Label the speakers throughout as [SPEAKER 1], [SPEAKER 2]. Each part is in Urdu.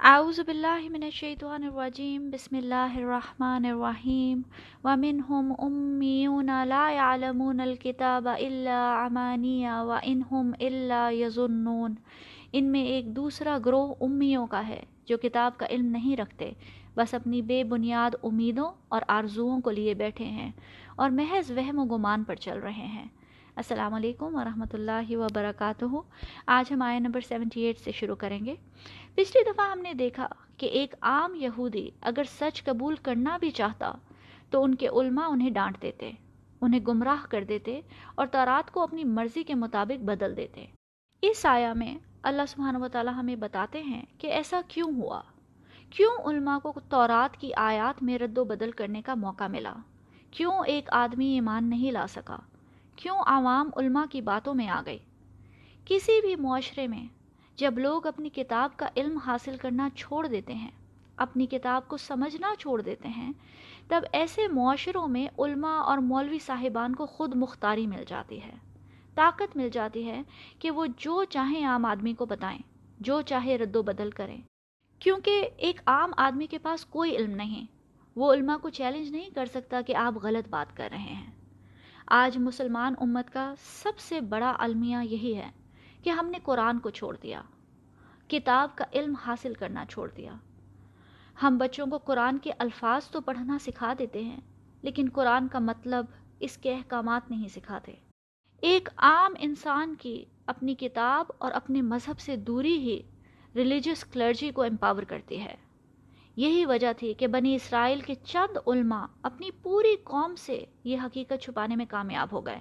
[SPEAKER 1] اعوذ باللہ من الشیطان الرجیم، بسم اللہ الرحمن الرحیم، ومنہم امیون لا يعلمون الكتاب الا عمانیہ وانہم الا یظنون۔ ان میں ایک دوسرا گروہ امیوں کا ہے جو کتاب کا علم نہیں رکھتے، بس اپنی بے بنیاد امیدوں اور آرزوؤں کو لیے بیٹھے ہیں اور محض وہم و گمان پر چل رہے ہیں۔ السلام علیکم ورحمۃ اللہ وبرکاتہ۔ آج ہم آئے نمبر سیونٹی ایٹ سے شروع کریں گے۔ پچھلی دفعہ ہم نے دیکھا کہ ایک عام یہودی اگر سچ قبول کرنا بھی چاہتا تو ان کے علماء انہیں ڈانٹ دیتے، انہیں گمراہ کر دیتے اور تورات کو اپنی مرضی کے مطابق بدل دیتے۔ اس آیا میں اللہ سبحانہ و تعالی ہمیں بتاتے ہیں کہ ایسا کیوں ہوا؟ کیوں علماء کو تورات کی آیات میں رد و بدل کرنے کا موقع ملا؟ کیوں ایک آدمی ایمان نہیں لا سکا؟ کیوں عوام علماء کی باتوں میں آ گئی؟ کسی بھی معاشرے میں جب لوگ اپنی کتاب کا علم حاصل کرنا چھوڑ دیتے ہیں، اپنی کتاب کو سمجھنا چھوڑ دیتے ہیں، تب ایسے معاشروں میں علماء اور مولوی صاحبان کو خود مختاری مل جاتی ہے۔ طاقت مل جاتی ہے کہ وہ جو چاہیں عام آدمی کو بتائیں، جو چاہے رد و بدل کریں۔ کیونکہ ایک عام آدمی کے پاس کوئی علم نہیں، وہ علماء کو چیلنج نہیں کر سکتا کہ آپ غلط بات کر رہے ہیں۔ آج مسلمان امت کا سب سے بڑا المیہ یہی ہے کہ ہم نے قرآن کو چھوڑ دیا، کتاب کا علم حاصل کرنا چھوڑ دیا۔ ہم بچوں کو قرآن کے الفاظ تو پڑھنا سکھا دیتے ہیں، لیکن قرآن کا مطلب اس کے احکامات نہیں سکھاتے۔ ایک عام انسان کی اپنی کتاب اور اپنے مذہب سے دوری ہی ریلیجس کلرجی کو امپاور کرتی ہے۔ یہی وجہ تھی کہ بنی اسرائیل کے چند علماء اپنی پوری قوم سے یہ حقیقت چھپانے میں کامیاب ہو گئے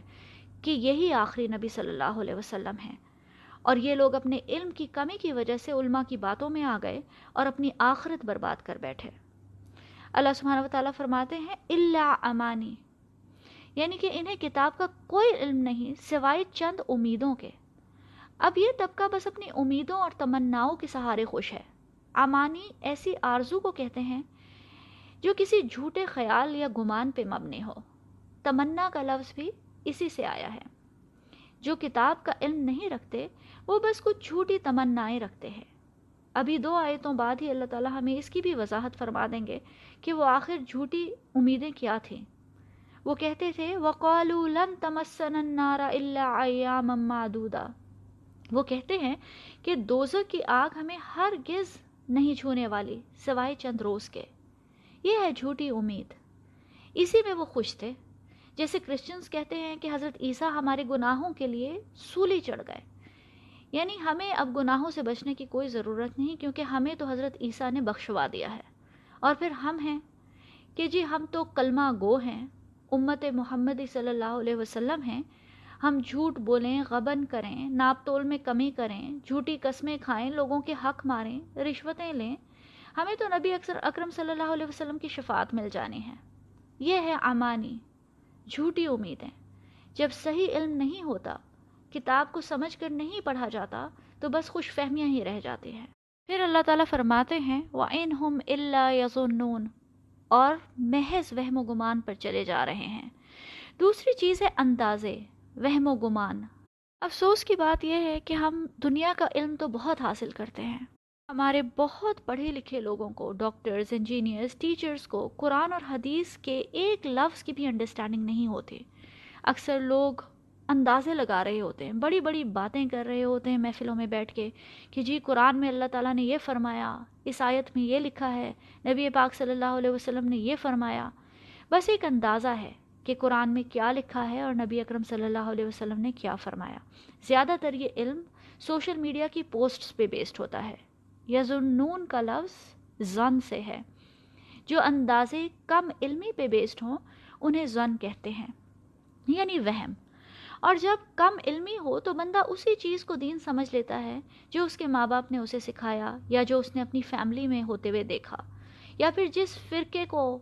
[SPEAKER 1] کہ یہی آخری نبی صلی اللہ علیہ وسلم ہیں۔ اور یہ لوگ اپنے علم کی کمی کی وجہ سے علماء کی باتوں میں آ گئے اور اپنی آخرت برباد کر بیٹھے۔ اللہ سبحانہ و تعالیٰ فرماتے ہیں اللہ امانی یعنی کہ انہیں کتاب کا کوئی علم نہیں سوائے چند امیدوں کے۔ اب یہ طبقہ بس اپنی امیدوں اور تمناؤں کے سہارے خوش ہے۔ امانی ایسی آرزو کو کہتے ہیں جو کسی جھوٹے خیال یا گمان پہ مبنی ہو۔ تمنا کا لفظ بھی اسی سے آیا ہے۔ جو کتاب کا علم نہیں رکھتے، وہ بس کچھ جھوٹی تمنائیں رکھتے ہیں۔ ابھی دو آیتوں بعد ہی اللہ تعالیٰ ہمیں اس کی بھی وضاحت فرما دیں گے کہ وہ آخر جھوٹی امیدیں کیا تھیں۔ وہ کہتے تھے، وَقَالُوا لَن تَمَسَّنَ النَّارَ إِلَّا عَيَّامًا مَعْدُودًا۔ وہ کہتے ہیں کہ دوزہ کی آگ ہمیں ہر گز نہیں چھونے والی، سوائے چند روز کے۔ یہ ہے جھوٹی امید۔ اسی میں وہ خوش تھے، جیسے کرسچنز کہتے ہیں کہ حضرت عیسیٰ ہمارے گناہوں کے لیے سولی چڑھ گئے۔ یعنی ہمیں اب گناہوں سے بچنے کی کوئی ضرورت نہیں، کیونکہ ہمیں تو حضرت عیسیٰ نے بخشوا دیا ہے۔ اور پھر ہم ہیں کہ جی ہم تو کلمہ گو ہیں، امت محمد صلی اللہ علیہ وسلم ہیں ہم جھوٹ بولیں، غبن کریں، ناپ تول میں کمی کریں، جھوٹی قسمیں کھائیں، لوگوں کے حق ماریں، رشوتیں لیں۔ ہمیں تو نبی اکثر اکرم صلی اللہ علیہ وسلم کی شفاعت مل جانی ہے۔ یہ ہے امانی، جھوٹی امیدیں۔ جب صحیح علم نہیں ہوتا، کتاب کو سمجھ کر نہیں پڑھا جاتا، تو بس خوش فہمیاں ہی رہ جاتی ہیں۔ پھر اللہ تعالیٰ فرماتے ہیں، وَإِنْ هُمْ إِلَّا يَظُنُّونَ۔ اور محض وہم و گمان پر چلے جا رہے ہیں۔ دوسری چیز ہے اندازے۔ وہم و گمان۔ افسوس کی بات یہ ہے کہ ہم دنیا کا علم تو بہت حاصل کرتے ہیں۔ ہمارے بہت پڑھے لکھے لوگوں کو، ڈاکٹرز، انجینئرز، ٹیچرز کو قرآن اور حدیث کے ایک لفظ کی بھی انڈرسٹینڈنگ نہیں ہوتی۔ اکثر لوگ اندازے لگا رہے ہوتے ہیں، بڑی بڑی باتیں کر رہے ہوتے ہیں محفلوں میں بیٹھ کے کہ جی قرآن میں اللہ تعالیٰ نے یہ فرمایا، اس آیت میں یہ لکھا ہے، نبی پاک صلی اللہ علیہ وسلم نے یہ فرمایا۔ بس ایک اندازہ ہے۔ کہ قرآن میں کیا لکھا ہے اور نبی اکرم صلی اللہ علیہ وسلم نے کیا فرمایا۔ زیادہ تر یہ علم سوشل میڈیا کی پوسٹس پہ بیسڈ ہوتا ہے۔ یزنون کا لفظ زن سے ہے۔ جو اندازے کم علمی پہ بیسڈ ہوں، انہیں زن کہتے ہیں یعنی وہم۔ اور جب کم علمی ہو تو بندہ اسی چیز کو دین سمجھ لیتا ہے جو اس کے ماں باپ نے اسے سکھایا یا جو اس نے اپنی فیملی میں ہوتے ہوئے دیکھا، یا پھر جس فرقے کو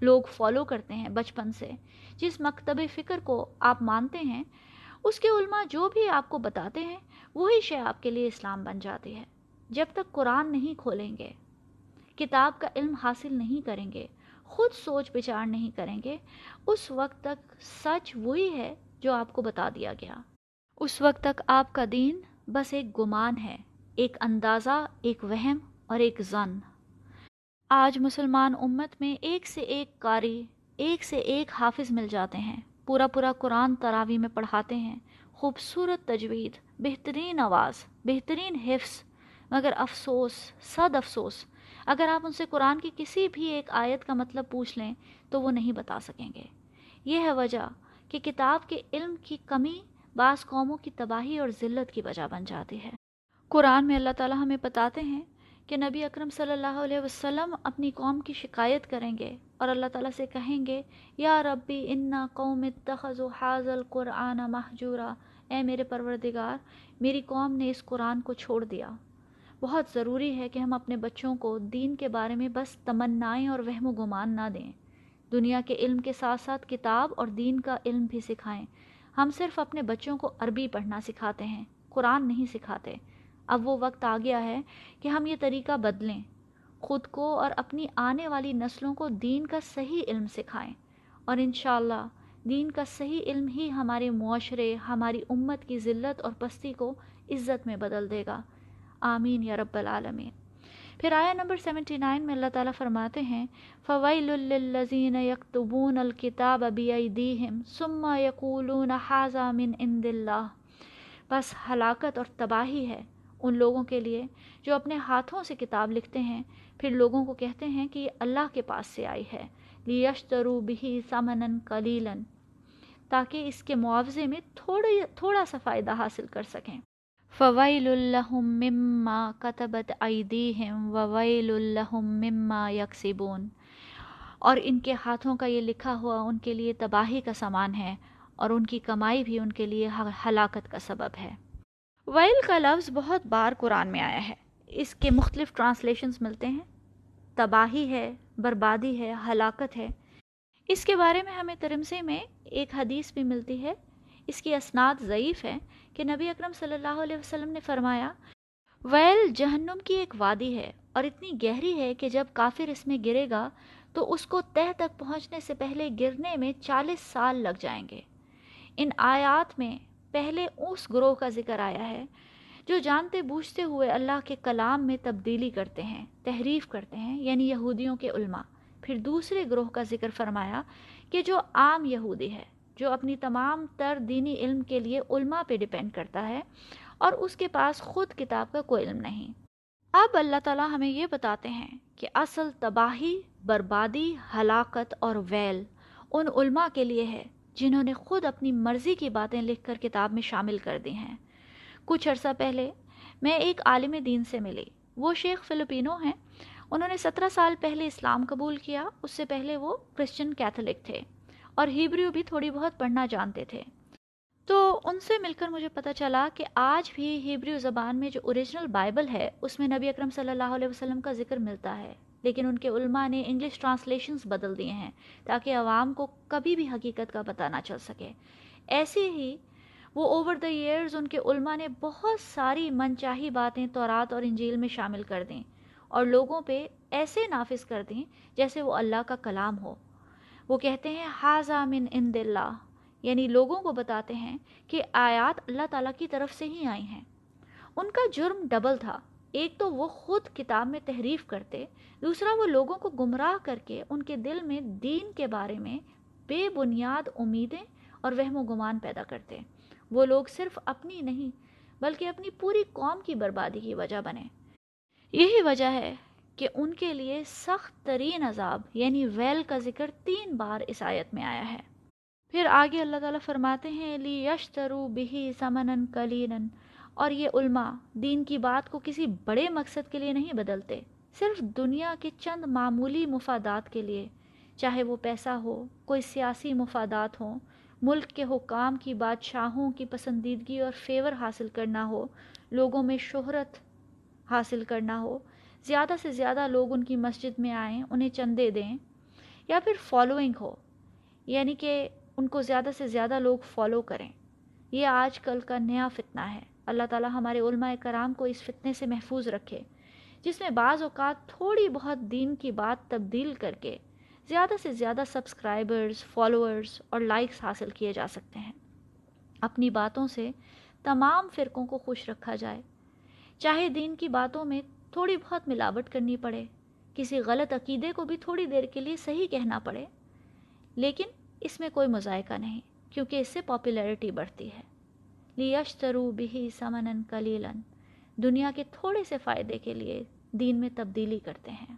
[SPEAKER 1] لوگ فالو کرتے ہیں بچپن سے، جس مکتب فکر کو آپ مانتے ہیں، اس کے علماء جو بھی آپ کو بتاتے ہیں، وہی شے آپ کے لیے اسلام بن جاتی ہے۔ جب تک قرآن نہیں کھولیں گے، کتاب کا علم حاصل نہیں کریں گے، خود سوچ بچار نہیں کریں گے، اس وقت تک سچ وہی ہے جو آپ کو بتا دیا گیا۔ اس وقت تک آپ کا دین بس ایک گمان ہے، ایک اندازہ، ایک وہم اور ایک زن۔ آج مسلمان امت میں ایک سے ایک قاری، ایک سے ایک حافظ مل جاتے ہیں۔ پورا پورا قرآن تراوی میں پڑھاتے ہیں۔ خوبصورت تجوید، بہترین آواز، بہترین حفظ۔ مگر افسوس صد افسوس۔ اگر آپ ان سے قرآن کی کسی بھی ایک آیت کا مطلب پوچھ لیں، تو وہ نہیں بتا سکیں گے۔ یہ ہے وجہ کہ کتاب کے علم کی کمی بعض قوموں کی تباہی اور ذلت کی وجہ بن جاتی ہے۔ قرآن میں اللہ تعالیٰ ہمیں بتاتے ہیں کہ نبی اکرم صلی اللہ علیہ وسلم اپنی قوم کی شکایت کریں گے اور اللہ تعالیٰ سے کہیں گے، یا ربی انا قوم اتخذ حاض القرآن محجورہ اے میرے پروردگار، میری قوم نے اس قرآن کو چھوڑ دیا۔ بہت ضروری ہے کہ ہم اپنے بچوں کو دین کے بارے میں بس تمنائیں اور وہم و گمان نہ دیں۔ دنیا کے علم کے ساتھ ساتھ کتاب اور دین کا علم بھی سکھائیں۔ ہم صرف اپنے بچوں کو عربی پڑھنا سکھاتے ہیں، قرآن نہیں سکھاتے۔ اب وہ وقت آ گیا ہے کہ ہم یہ طریقہ بدلیں۔ خود کو اور اپنی آنے والی نسلوں کو دین کا صحیح علم سکھائیں اور انشاءاللہ دین کا صحیح علم ہی ہمارے معاشرے، ہماری امت کی ذلت اور پستی کو عزت میں بدل دے گا۔ آمین یا رب العالمین۔ پھر آیا نمبر سیونٹی نائن میں اللہ تعالیٰ فرماتے ہیں فویل للذین یکتبون الکتاب بیدیہم ثم یقولون حاضا من عند اللہ بس ہلاکت اور تباہی ہے۔ ان لوگوں کے لیے جو اپنے ہاتھوں سے کتاب لکھتے ہیں، پھر لوگوں کو کہتے ہیں کہ یہ اللہ کے پاس سے آئی ہے۔ لیشترو بہی سمنن قلیلاً، تاکہ اس کے معاوضے میں تھوڑی تھوڑا سا فائدہ حاصل کر سکیں۔ فویل الحم مما کتبت ایدیہم وویل الحم مما یکسبون اور ان کے ہاتھوں کا یہ لکھا ہوا ان کے لیے تباہی کا سامان ہے، اور ان کی کمائی بھی ان کے لیے ہلاکت کا سبب ہے۔ ویل کا لفظ بہت بار قرآن میں آیا ہے۔ اس کے مختلف ٹرانسلیشنز ملتے ہیں۔ تباہی ہے، بربادی ہے، ہلاکت ہے۔ اس کے بارے میں ہمیں ترمسے میں ایک حدیث بھی ملتی ہے۔ اس کی اسناد ضعیف ہے کہ نبی اکرم صلی اللہ علیہ وسلم نے فرمایا، ویل جہنم کی ایک وادی ہے اور اتنی گہری ہے کہ جب کافر اس میں گرے گا تو اس کو تہ تک پہنچنے سے پہلے گرنے میں چالیس سال لگ جائیں گے۔ ان آیات میں پہلے اس گروہ کا ذکر آیا ہے، جو جانتے بوجھتے ہوئے اللہ کے کلام میں تبدیلی کرتے ہیں، تحریف کرتے ہیں یعنی یہودیوں کے علماء۔ پھر دوسرے گروہ کا ذکر فرمایا کہ جو عام یہودی ہے، جو اپنی تمام تر دینی علم کے لیے علماء پہ ڈپینڈ کرتا ہے اور اس کے پاس خود کتاب کا کوئی علم نہیں۔ اب اللہ تعالیٰ ہمیں یہ بتاتے ہیں کہ اصل تباہی، بربادی، ہلاکت اور ویل ان علماء کے لیے ہے۔ جنہوں نے خود اپنی مرضی کی باتیں لکھ کر کتاب میں شامل کر دی ہیں۔ کچھ عرصہ پہلے میں ایک عالم دین سے ملی۔ وہ شیخ فلپینو ہیں۔ انہوں نے سترہ سال پہلے اسلام قبول کیا۔ اس سے پہلے وہ کرسچن کیتھولک تھے اور ہیبریو بھی تھوڑی بہت پڑھنا جانتے تھے۔ تو ان سے مل کر مجھے پتہ چلا کہ آج بھی ہیبریو زبان میں جو اوریجنل بائبل ہے، اس میں نبی اکرم صلی اللہ علیہ وسلم کا ذکر ملتا ہے۔ لیکن ان کے علماء نے انگلش ٹرانسلیشنز بدل دیے ہیں تاکہ عوام کو کبھی بھی حقیقت کا پتہ نہ چل سکے۔ ایسے ہی وہ اوور دا ایئرز ان کے علماء نے بہت ساری من چاہی باتیں تورات اور انجیل میں شامل کر دیں اور لوگوں پہ ایسے نافذ کر دیں جیسے وہ اللہ کا کلام ہو۔ وہ کہتے ہیں حاضہ من اند اللہ یعنی لوگوں کو بتاتے ہیں کہ آیات اللہ تعالیٰ کی طرف سے ہی آئی ہیں۔ ان کا جرم ڈبل تھا۔ ایک تو وہ خود کتاب میں تحریف کرتے، دوسرا وہ لوگوں کو گمراہ کر کے ان کے دل میں دین کے بارے میں بے بنیاد امیدیں اور وہم و گمان پیدا کرتے۔ وہ لوگ صرف اپنی نہیں، بلکہ اپنی پوری قوم کی بربادی کی وجہ بنے۔ یہی وجہ ہے کہ ان کے لیے سخت ترین عذاب یعنی ویل کا ذکر تین بار اس آیت میں آیا ہے۔ پھر آگے اللہ تعالیٰ فرماتے ہیں لی یشترو بہی سمن کلین اور یہ علماء دین کی بات کو کسی بڑے مقصد کے لیے نہیں بدلتے، صرف دنیا کے چند معمولی مفادات کے لیے۔ چاہے وہ پیسہ ہو، کوئی سیاسی مفادات ہوں، ملک کے حکام کی بادشاہوں کی پسندیدگی اور فیور حاصل کرنا ہو، لوگوں میں شہرت حاصل کرنا ہو، زیادہ سے زیادہ لوگ ان کی مسجد میں آئیں، انہیں چندے دیں یا پھر فالوئنگ ہو یعنی کہ ان کو زیادہ سے زیادہ لوگ فالو کریں۔ یہ آج کل کا نیا فتنہ ہے۔ اللہ تعالیٰ ہمارے علماء کرام کو اس فتنے سے محفوظ رکھے، جس میں بعض اوقات تھوڑی بہت دین کی بات تبدیل کر کے زیادہ سے زیادہ سبسکرائبرز فالوورز اور لائکس حاصل کیے جا سکتے ہیں۔ اپنی باتوں سے تمام فرقوں کو خوش رکھا جائے۔ چاہے دین کی باتوں میں تھوڑی بہت ملاوٹ کرنی پڑے، کسی غلط عقیدے کو بھی تھوڑی دیر کے لیے صحیح کہنا پڑے، لیکن اس میں کوئی مذائقہ نہیں، کیونکہ اس سے پاپولیرٹی بڑھتی ہے۔ لیشترو بھی سمن کلیلن دنیا کے تھوڑے سے فائدے کے لیے دین میں تبدیلی کرتے ہیں۔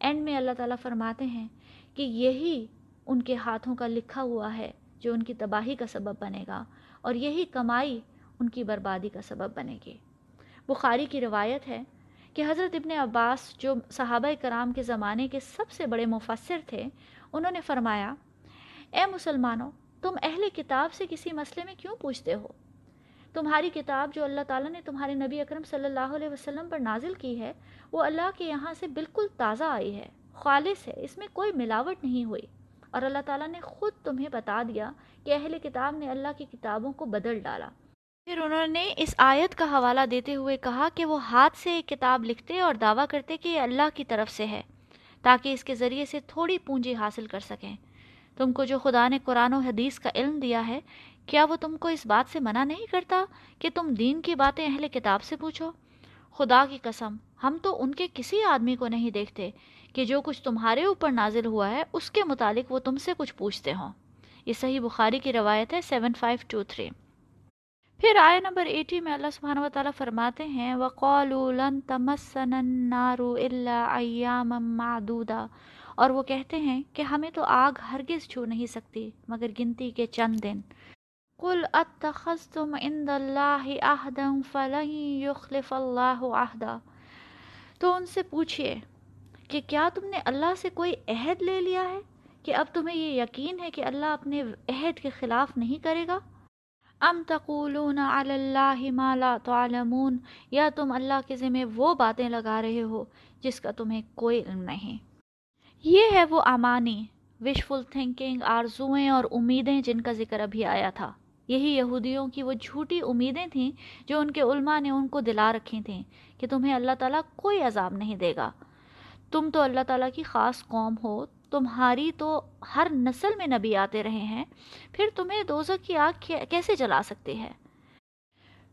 [SPEAKER 1] اینڈ میں اللہ تعالیٰ فرماتے ہیں کہ یہی ان کے ہاتھوں کا لکھا ہوا ہے جو ان کی تباہی کا سبب بنے گا اور یہی کمائی ان کی بربادی کا سبب بنے گی۔ بخاری کی روایت ہے کہ حضرت ابن عباس جو صحابہ کرام کے زمانے کے سب سے بڑے مفسر تھے، انہوں نے فرمایا، اے مسلمانوں، تم اہل کتاب سے کسی مسئلے میں کیوں پوچھتے ہو؟ تمہاری کتاب جو اللہ تعالیٰ نے تمہارے نبی اکرم صلی اللہ علیہ وسلم پر نازل کی ہے، وہ اللہ کے یہاں سے بالکل تازہ آئی ہے، خالص ہے، اس میں کوئی ملاوٹ نہیں ہوئی۔ اور اللہ تعالیٰ نے خود تمہیں بتا دیا کہ اہل کتاب نے اللہ کی کتابوں کو بدل ڈالا۔ پھر انہوں نے اس آیت کا حوالہ دیتے ہوئے کہا کہ وہ ہاتھ سے ایک کتاب لکھتے اور دعویٰ کرتے کہ یہ اللہ کی طرف سے ہے، تاکہ اس کے ذریعے سے تھوڑی پونجی حاصل کر سکیں۔ تم کو جو خدا نے قرآن و حدیث کا علم دیا ہے کیا وہ تم کو اس بات سے منع نہیں کرتا کہ تم دین کی باتیں اہل کتاب سے پوچھو؟ خدا کی قسم، ہم تو ان کے کسی آدمی کو نہیں دیکھتے کہ جو کچھ تمہارے اوپر نازل ہوا ہے، اس کے متعلق وہ تم سے کچھ پوچھتے ہوں۔ یہ صحیح بخاری کی روایت ہے، سیون فائیو ٹو تھری۔ پھر آئے نمبر ایٹی میں اللہ سبحانہ و تعالیٰ فرماتے ہیں، وَقَالُوا لَن تَمَسَّنَ النَّارُ إِلَّا أَيَّامًا مَعْدُودًا۔ اور وہ کہتے ہیں کہ ہمیں تو آگ ہرگز چھو نہیں سکتی، مگر گنتی کے چند دن۔ قل اتخذتم عند اللہ عہدا فلن يخلف اللہ عہدا تو ان سے پوچھئے کہ کیا تم نے اللہ سے کوئی عہد لے لیا ہے؟ کہ اب تمہیں یہ یقین ہے کہ اللہ اپنے عہد کے خلاف نہیں کرے گا؟ ام تقولون علی اللہ ما لا تعلمون؟ یا تم اللہ کے ذمہ وہ باتیں لگا رہے ہو جس کا تمہیں کوئی علم نہیں؟ یہ ہے وہ امانی وشفل تھنکنگ آرزوئیں اور امیدیں جن کا ذکر ابھی آیا تھا۔ یہی یہودیوں کی وہ جھوٹی امیدیں تھیں جو ان کے علماء نے ان کو دلا رکھی تھیں کہ تمہیں اللہ تعالیٰ کوئی عذاب نہیں دے گا۔ تم تو اللہ تعالیٰ کی خاص قوم ہو، تمہاری تو ہر نسل میں نبی آتے رہے ہیں، پھر تمہیں دوزہ کی آگ کیسے جلا سکتے ہیں؟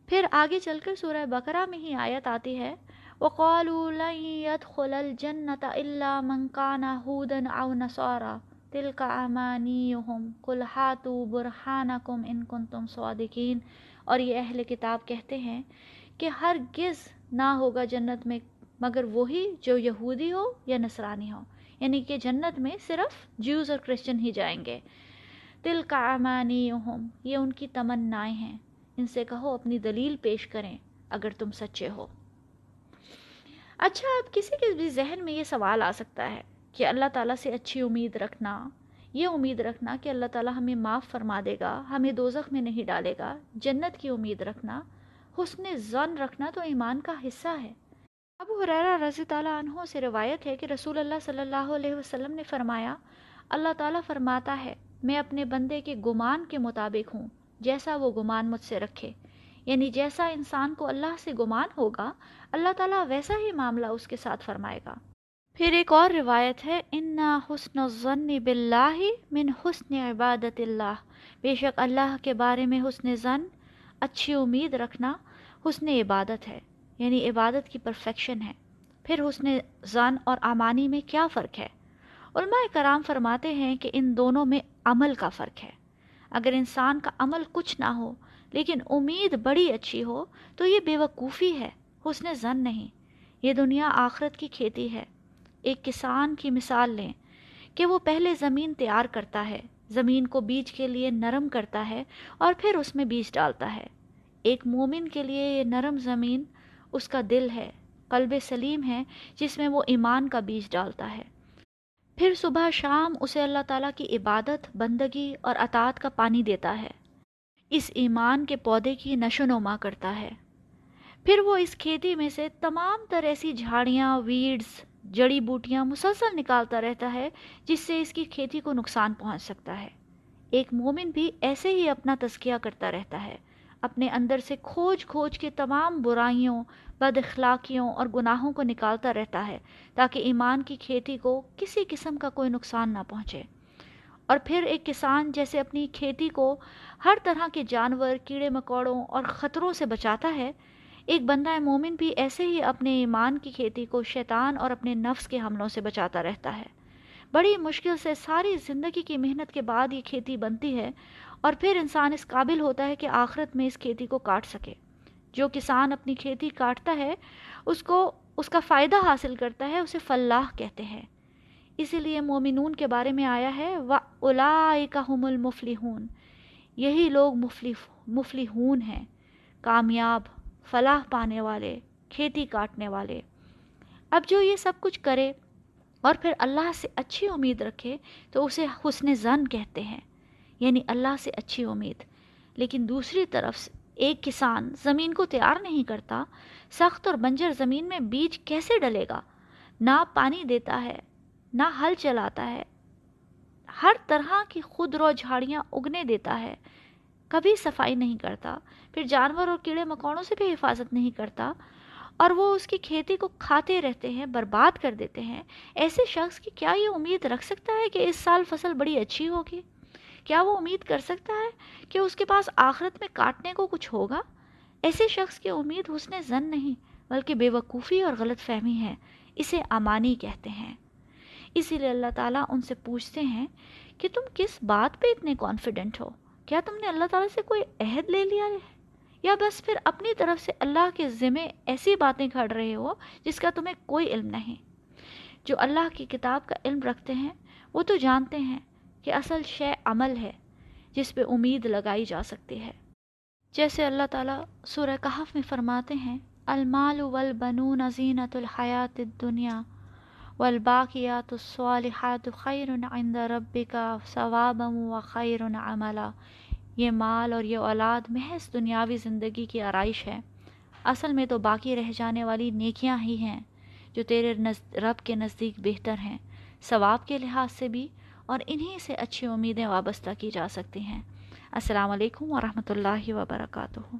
[SPEAKER 1] پھر آگے چل کر سورہ بقرہ میں ہی آیت آتی ہے، وَقَالُوا لَن يَدْخُلَ الْجَنَّةَ إِلَّا مَنْ كَانَ هُودًا أَوْ نَصَارًا تل کا امانیہم کل ہاتو برہانکم ان کن تم صادقین۔ اور یہ اہل کتاب کہتے ہیں کہ ہر گز نہ ہوگا جنت میں، مگر وہی جو یہودی ہو یا نصرانی ہو۔ یعنی کہ جنت میں صرف جیوز اور کرسچن ہی جائیں گے۔ تل کا امانیہم یہ ان کی تمنائیں ہیں۔ ان سے کہو، اپنی دلیل پیش کریں، اگر تم سچے ہو۔ اچھا اب کسی کے بھی ذہن میں یہ سوال آ سکتا ہے۔ کہ اللہ تعالیٰ سے اچھی امید رکھنا، یہ امید رکھنا کہ اللہ تعالیٰ ہمیں معاف فرما دے گا، ہمیں دوزخ میں نہیں ڈالے گا، جنت کی امید رکھنا، حسن زن رکھنا تو ایمان کا حصہ ہے۔ ابو حریرہ رضی تعالیٰ عنہ سے روایت ہے کہ رسول اللہ صلی اللہ علیہ وسلم نے فرمایا، اللہ تعالیٰ فرماتا ہے، میں اپنے بندے کے گمان کے مطابق ہوں، جیسا وہ گمان مجھ سے رکھے۔ یعنی جیسا انسان کو اللہ سے گمان ہوگا، اللہ تعالیٰ ویسا ہی معاملہ اس کے ساتھ فرمائے گا۔ پھر ایک اور روایت ہے، انا حسن الظن باللہ من حسن عبادت اللہ بے شک اللہ کے بارے میں حسن ظن، اچھی امید رکھنا حسن عبادت ہے یعنی عبادت کی پرفیکشن ہے۔ پھر حسن ظن اور امانی میں کیا فرق ہے؟ علماء کرام فرماتے ہیں کہ ان دونوں میں عمل کا فرق ہے۔ اگر انسان کا عمل کچھ نہ ہو، لیکن امید بڑی اچھی ہو، تو یہ بے وقوفی ہے، حسن ظن نہیں۔ یہ دنیا آخرت کی کھیتی ہے۔ ایک کسان کی مثال لیں کہ وہ پہلے زمین تیار کرتا ہے، زمین کو بیج کے لیے نرم کرتا ہے اور پھر اس میں بیج ڈالتا ہے۔ ایک مومن کے لیے یہ نرم زمین اس کا دل ہے، قلب سلیم ہے، جس میں وہ ایمان کا بیج ڈالتا ہے۔ پھر صبح شام اسے اللہ تعالیٰ کی عبادت، بندگی اور اطاعت کا پانی دیتا ہے۔ اس ایمان کے پودے کی نشو نما کرتا ہے۔ پھر وہ اس کھیتی میں سے تمام تر ایسی جھاڑیاں، ویڈز جڑی بوٹیاں مسلسل نکالتا رہتا ہے، جس سے اس کی کھیتی کو نقصان پہنچ سکتا ہے۔ ایک مومن بھی ایسے ہی اپنا تذکیہ کرتا رہتا ہے۔ اپنے اندر سے کھوج کھوج کے تمام برائیوں، بد اخلاقیوں اور گناہوں کو نکالتا رہتا ہے، تاکہ ایمان کی کھیتی کو کسی قسم کا کوئی نقصان نہ پہنچے۔ اور پھر ایک کسان جیسے اپنی کھیتی کو ہر طرح کے جانور، کیڑے مکوڑوں اور خطروں سے بچاتا ہے ایک بندہ مومن بھی ایسے ہی اپنے ایمان کی کھیتی کو شیطان اور اپنے نفس کے حملوں سے بچاتا رہتا ہے۔ بڑی مشکل سے ساری زندگی کی محنت کے بعد یہ کھیتی بنتی ہے اور پھر انسان اس قابل ہوتا ہے کہ آخرت میں اس کھیتی کو کاٹ سکے۔ جو کسان اپنی کھیتی کاٹتا ہے، اس کو، اس کا فائدہ حاصل کرتا ہے، اسے فلاح کہتے ہیں۔ اسی لیے مومنون کے بارے میں آیا ہے و الاحم المفلحون۔ یہی لوگ مفلی مفلحون ہیں۔ کامیاب فلاح پانے والے، کھیتی کاٹنے والے۔ اب جو یہ سب کچھ کرے اور پھر اللہ سے اچھی امید رکھے تو اسے حسن زن کہتے ہیں یعنی اللہ سے اچھی امید۔ لیکن دوسری طرف ایک کسان زمین کو تیار نہیں کرتا، سخت اور بنجر زمین میں بیج کیسے ڈلے گا؟ نہ پانی دیتا ہے، نہ ہل چلاتا ہے۔ ہر طرح کی خود رو جھاڑیاں اگنے دیتا ہے۔ کبھی صفائی نہیں کرتا، پھر جانور اور کیڑے مکوڑوں سے بھی حفاظت نہیں کرتا اور وہ اس کی کھیتی کو کھاتے رہتے ہیں، برباد کر دیتے ہیں۔ ایسے شخص کی کیا یہ امید رکھ سکتا ہے کہ اس سال فصل بڑی اچھی ہوگی؟ کیا وہ امید کر سکتا ہے کہ اس کے پاس آخرت میں کاٹنے کو کچھ ہوگا؟ ایسے شخص کی امید حسن زن نہیں، بلکہ بے وقوفی اور غلط فہمی ہے، اسے امانی کہتے ہیں۔ اسی لیے اللہ تعالیٰ ان سے پوچھتے ہیں کہ تم کس بات پہ اتنے کانفیڈنٹ ہو؟ کیا تم نے اللہ تعالیٰ سے کوئی عہد لے لیا ہے؟ یا بس پھر اپنی طرف سے اللہ کے ذمے ایسی باتیں کھڑ رہے ہو جس کا تمہیں کوئی علم نہیں؟ جو اللہ کی کتاب کا علم رکھتے ہیں، وہ تو جانتے ہیں کہ اصل شے عمل ہے، جس پہ امید لگائی جا سکتی ہے۔ جیسے اللہ تعالیٰ سورہ کہف میں فرماتے ہیں، المال والبنون زینت الحیات الدنیا والباقیات الصالحات خیر عند ربک ثوابا و خیر عملا۔ یہ مال اور یہ اولاد محض دنیاوی زندگی کی آرائش ہے۔ اصل میں تو باقی رہ جانے والی نیکیاں ہی ہیں جو تیرے رب کے نزدیک بہتر ہیں۔ ثواب کے لحاظ سے بھی اور انہی سے اچھی امیدیں وابستہ کی جا سکتی ہیں۔ السلام علیکم ورحمۃ اللہ وبرکاتہ۔